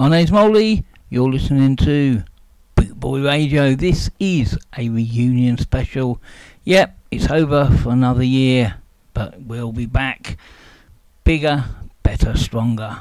My name's Moldie. You're listening to Bootboy Radio. This is a reunion special. Yep, it's over for another year, but we'll be back bigger, better, stronger.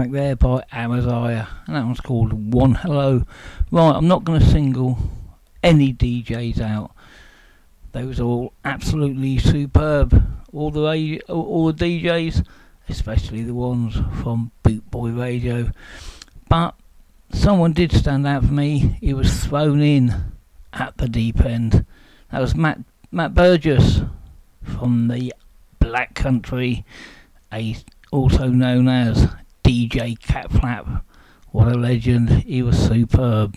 Track there by Amaziah, and that one's called One Hello. Right, I'm not going to single any DJs out. Those are all absolutely superb. All the all the DJs, especially the ones from Bootboy Radio. But someone did stand out for me. He was thrown in at the deep end. That was Matt Matt Burgess from the Black Country, a also known as DJ Cat Flap. What a legend. He was superb.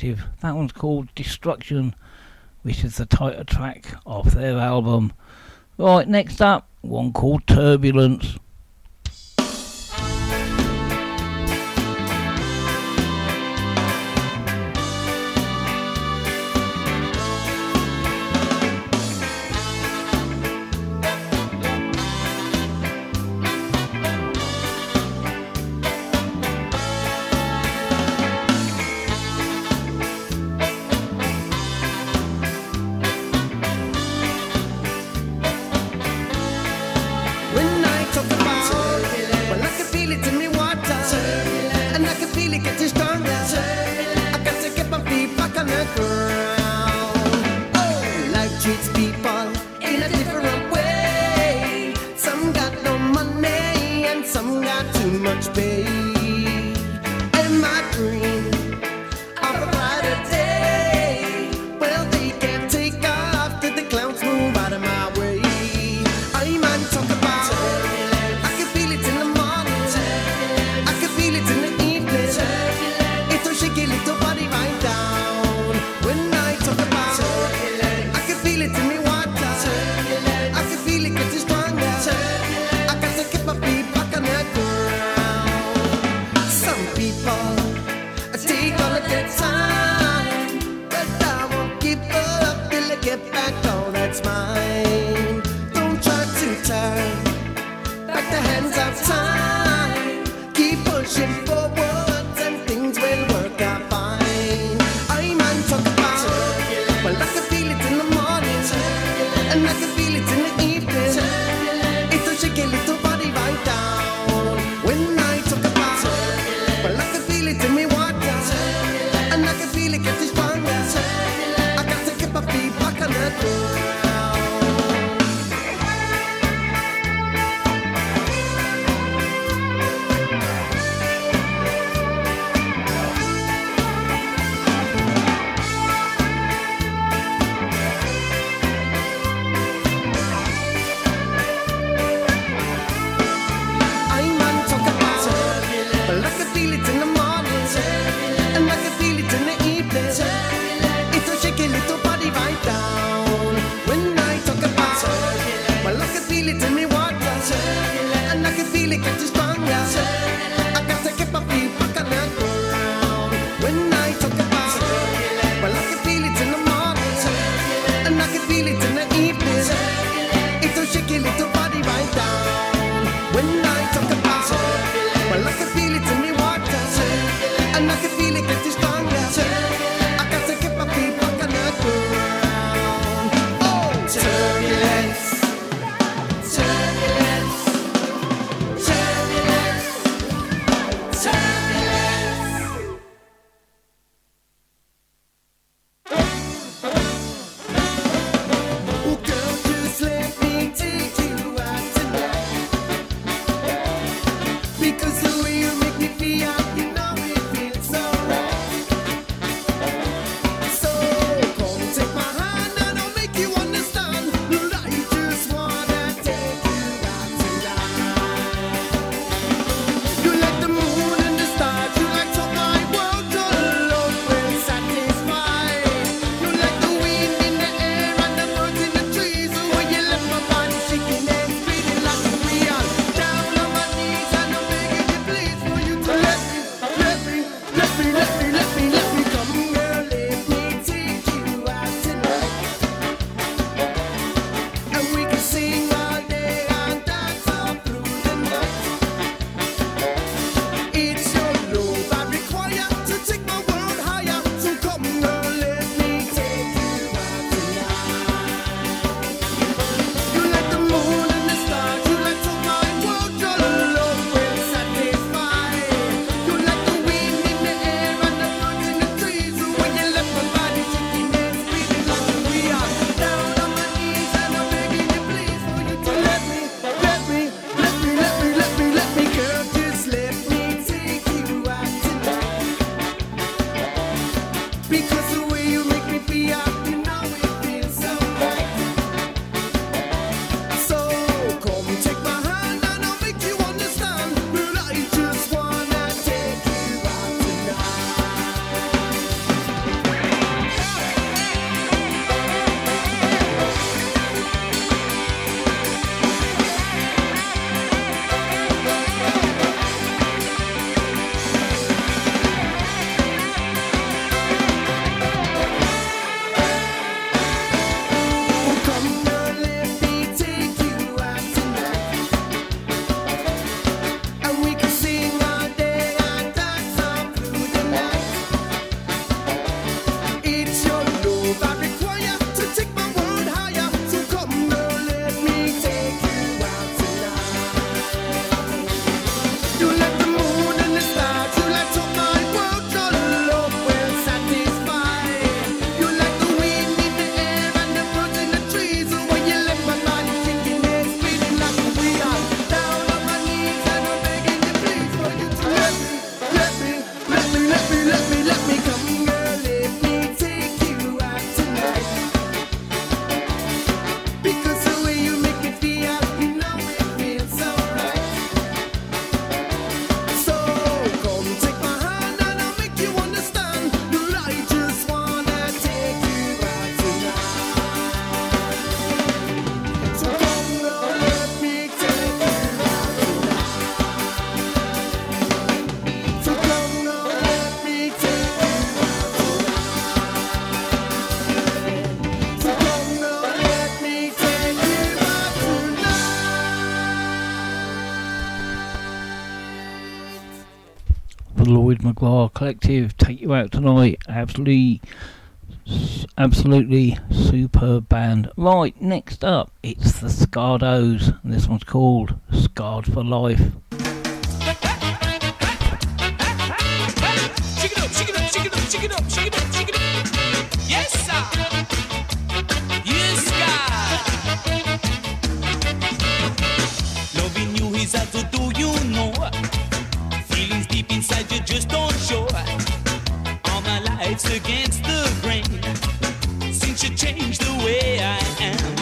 Collective. That one's called Destruction, which is the title track of their album. Right, next up, one called Turbulence. feel it in the Folklore Collective take you out tonight. Absolutely, absolutely superb band. Right, next up, it's the Scardos. This one's called Scarred for Life. Shake it up, shake it up, shake it up, shake it up, shake it up, shake it up. Yes, sir. you change the way I am?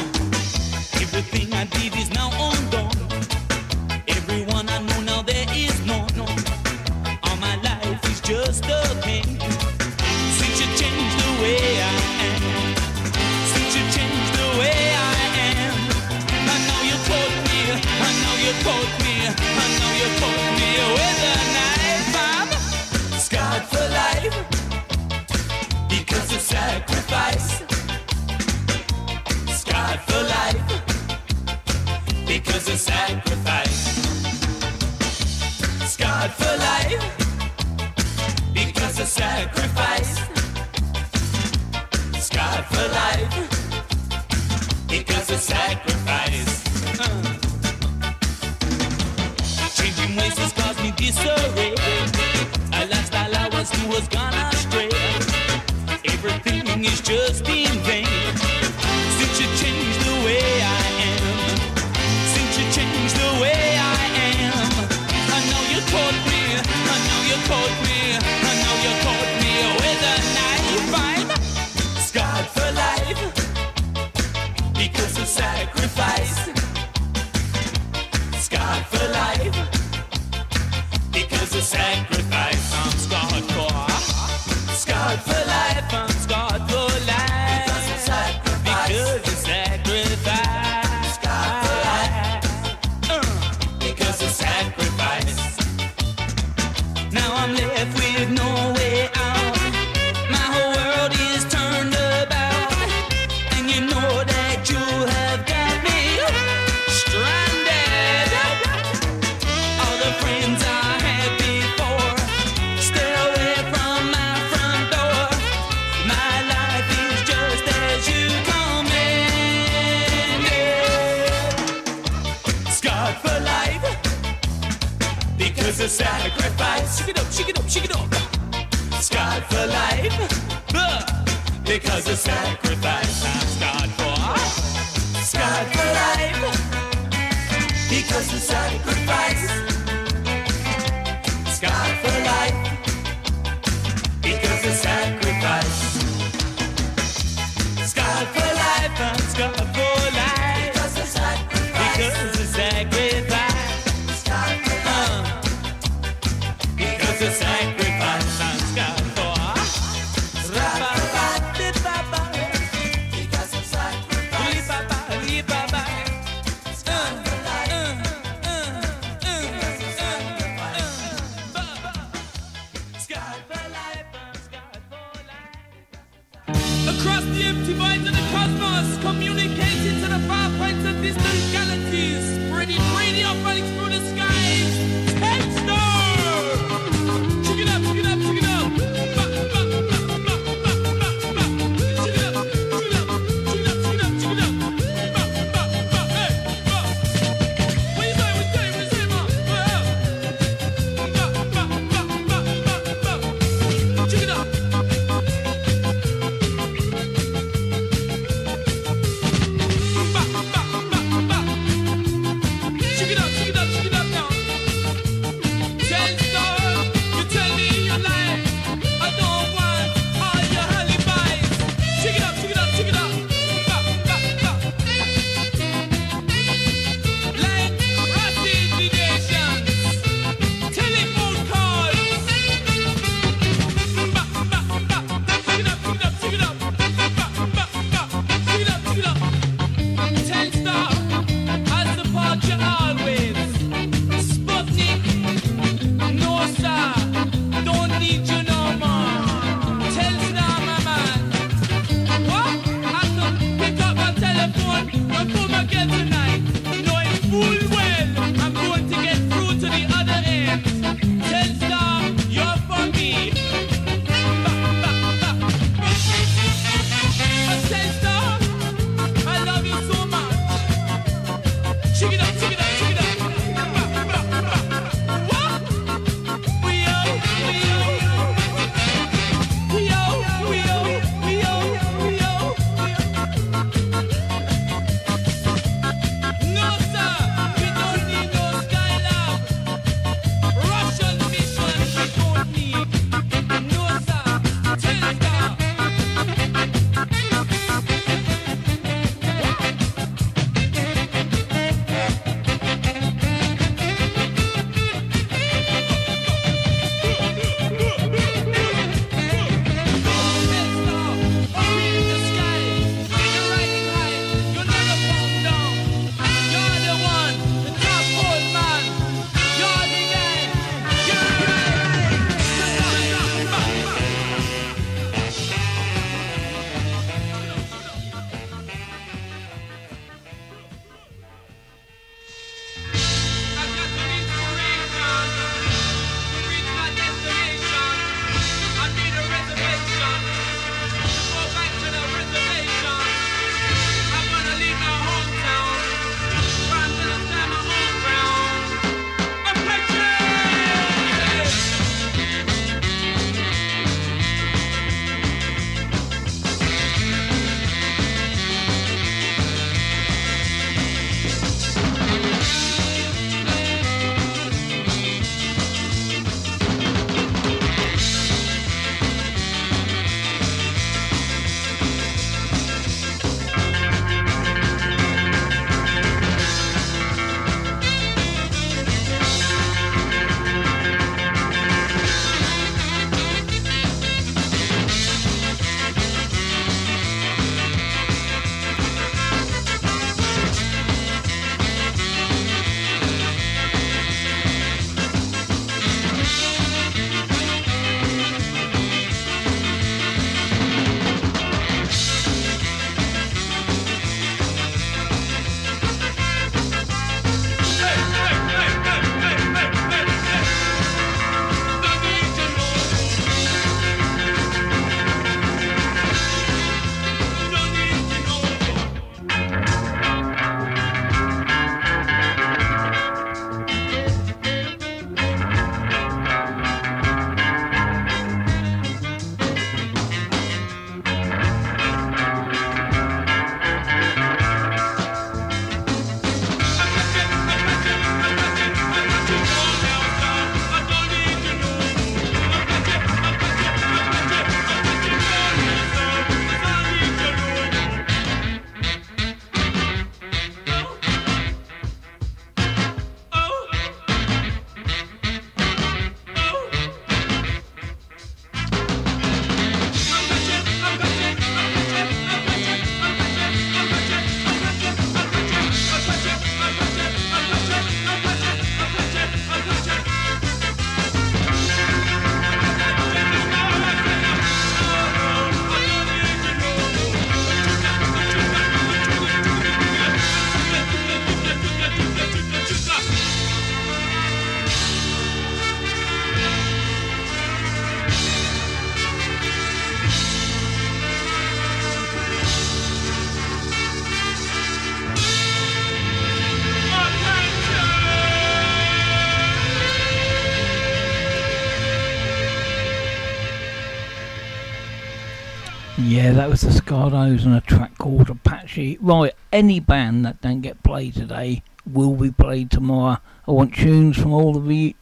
That was the Scardos and a track called Apache. Right, any band that don't get played today will be played tomorrow. I want tunes from all the re-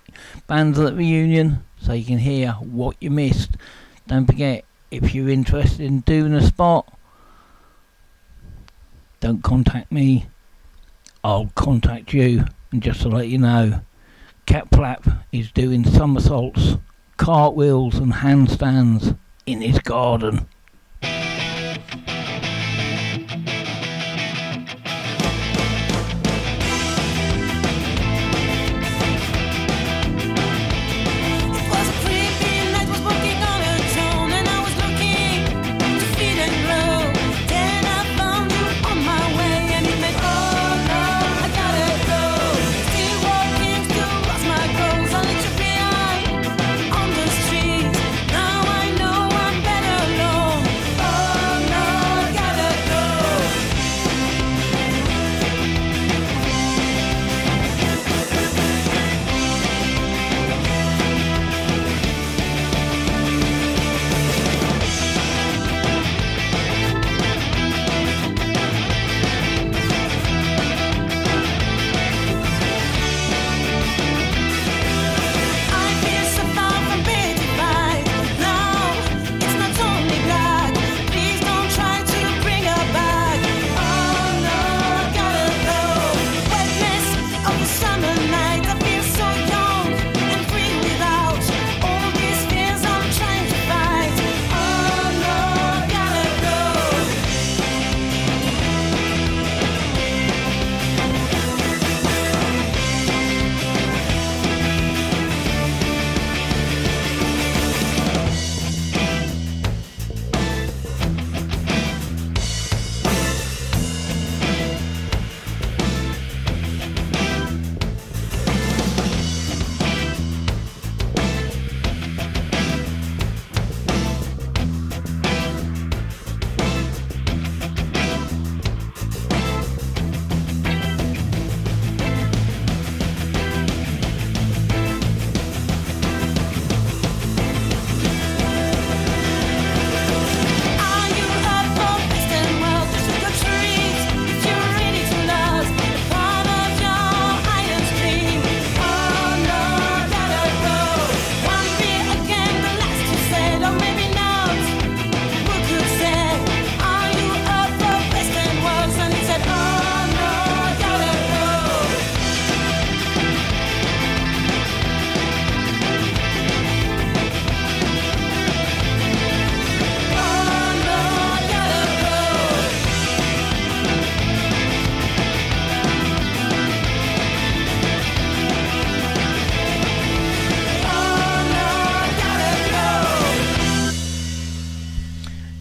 bands at the reunion so you can hear what you missed. Don't forget, if you're interested in doing a spot, don't contact me. I'll contact you. And just to let you know, Cat Flap is doing somersaults, cartwheels, and handstands in his garden.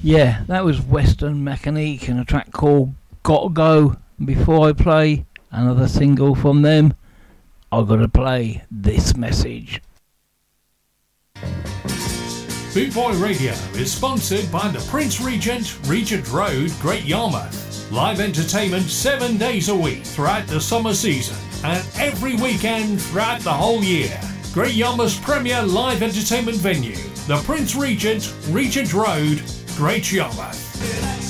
Yeah, that was Western Mechanique and a track called Gotta Go. Before I play another single from them, I've got to play this message. Bootboy Radio is sponsored by the Prince Regent, Regent Road, Great Yarmouth. Live entertainment seven days a week throughout the summer season and every weekend throughout the whole year. Great Yarmouth's premier live entertainment venue, the Prince Regent, Regent Road, Great. The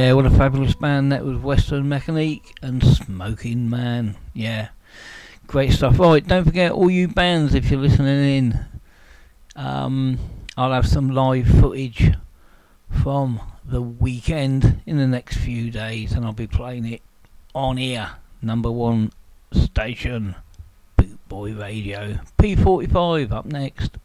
Yeah, what a fabulous band. That was Western Mechanique and Smoking Man. Yeah, great stuff. Right, don't forget all you bands if you're listening in. Um, I'll have some live footage from the weekend in the next few days, and I'll be playing it on here. Number one station, Boot Boy Radio. P45 up next.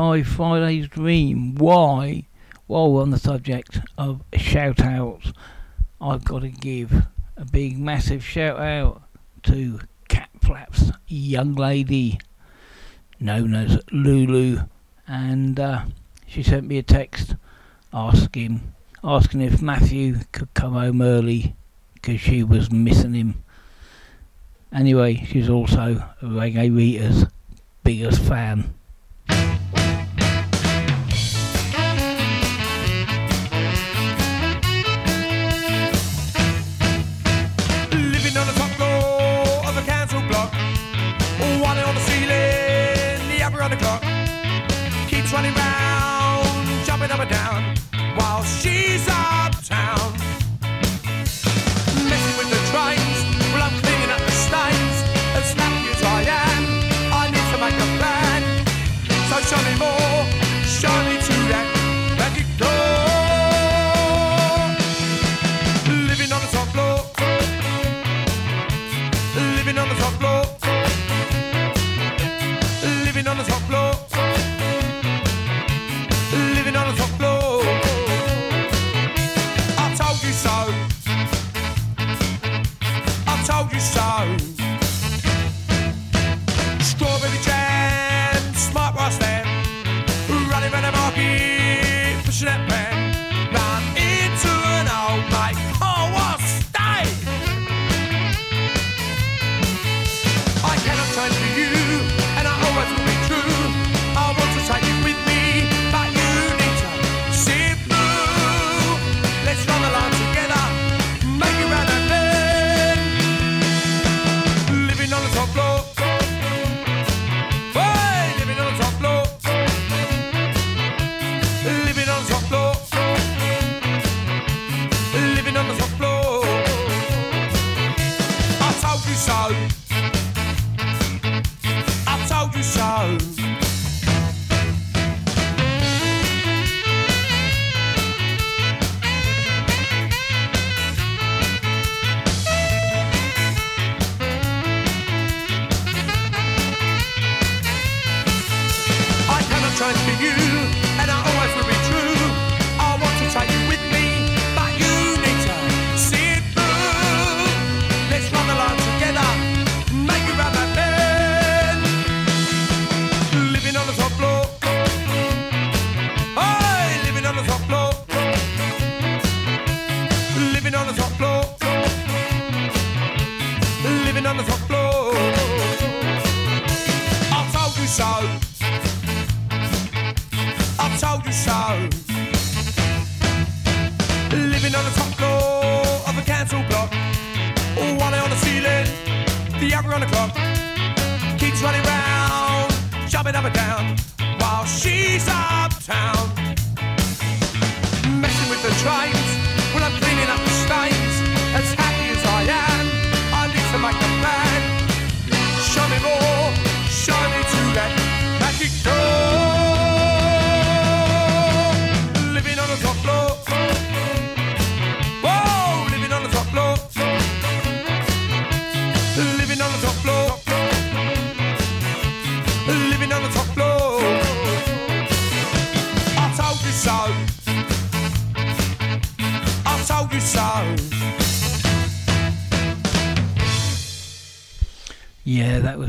Friday's Dream. Why? While we're on the subject of shout outs, I've got to give a big, massive shout out to Cat Flaps, young lady known as Lulu, and uh, she sent me a text asking asking if Matthew could come home early because she was missing him. Anyway, she's also Reggae Rita's biggest fan.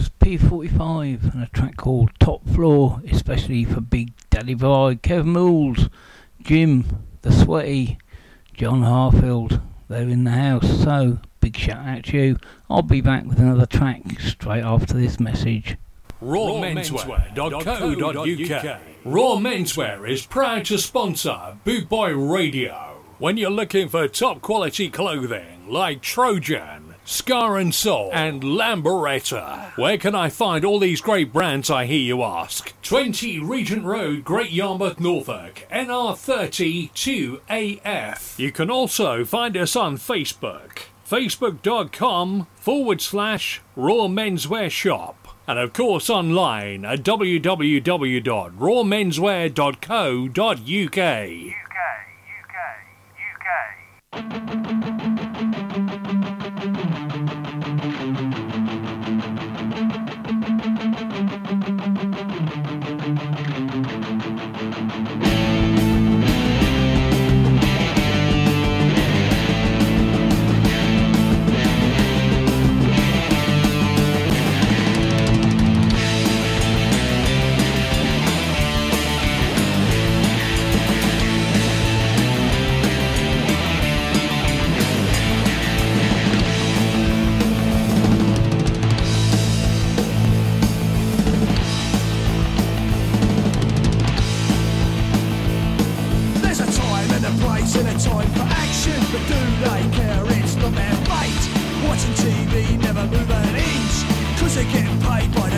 was P45 and a track called Top Floor, especially for Big Daddy Boy, Kevin Mools, Jim, The Sweaty, John Harfield. They're in the house, so big shout out to you. I'll be back with another track straight after this message. RawMenswear.co.uk Raw Menswear is proud to sponsor Boot Boy Radio. When you're looking for top quality clothing like Trojan, Ska and Soul, and Lambretta. Where can I find all these great brands, I hear you ask? 20 Regent Road, Great Yarmouth, Norfolk, NR32AF. You can also find us on Facebook, facebook.com forward slash Raw Menswear Shop. And of course, online at www.rawmenswear.co.uk. UK, UK, UK. Thank you. in a time for action, but do they care? It's not their fate. Watching TV, never move an inch, cause they're getting paid by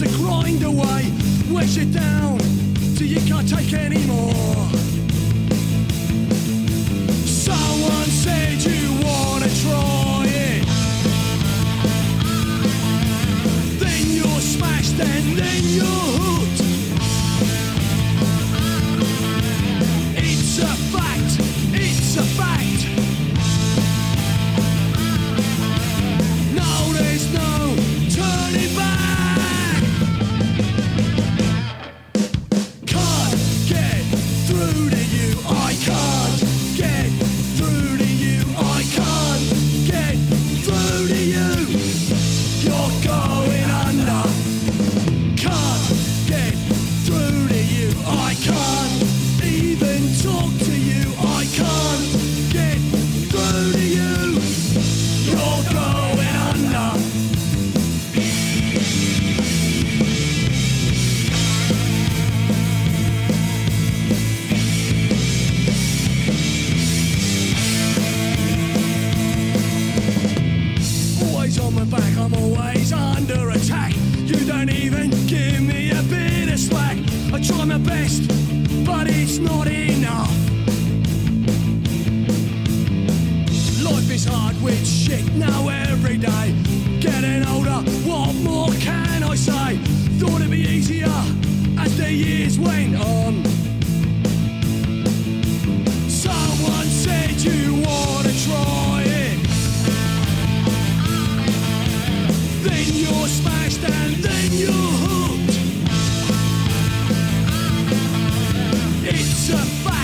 to grind away, weighs it down till you can't take anymore. Someone said you wanna try it, then you're smashed and then you're. to fight.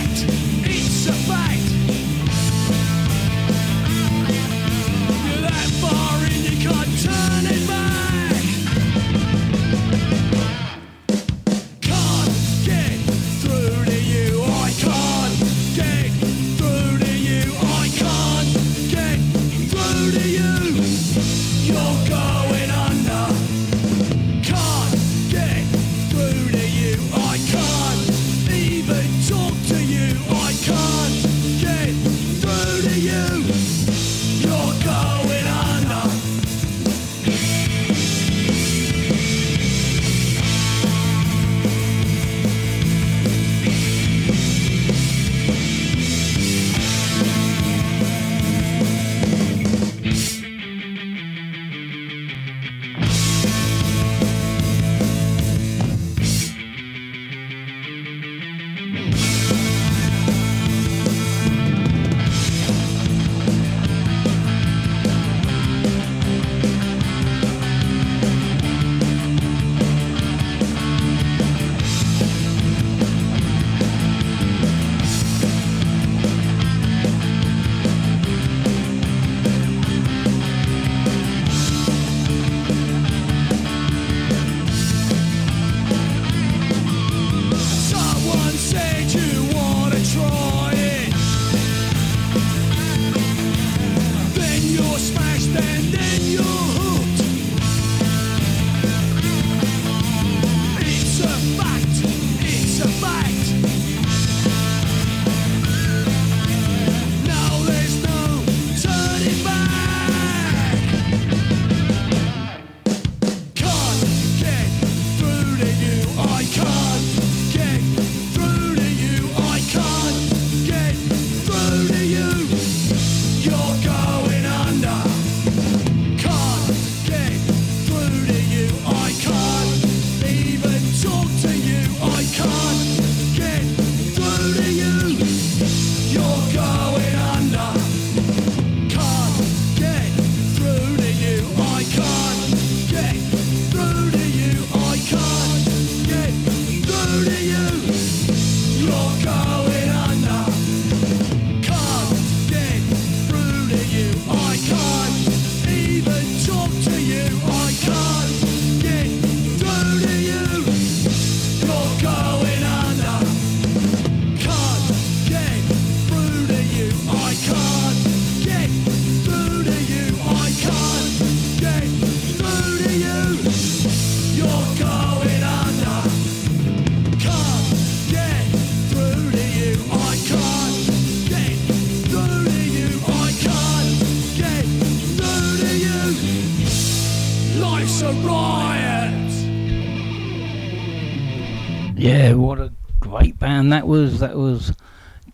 and that was that was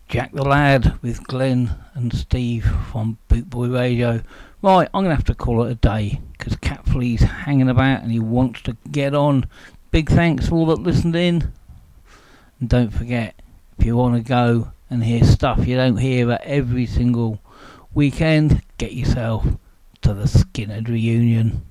Jack the Lad with Glenn and Steve from Bootboy Radio. Right, I'm gonna have to call it a day because Catflea's hanging about and he wants to get on. Big thanks for all that listened in, and don't forget if you want to go and hear stuff you don't hear at every single weekend, get yourself to the Skinhead reunion.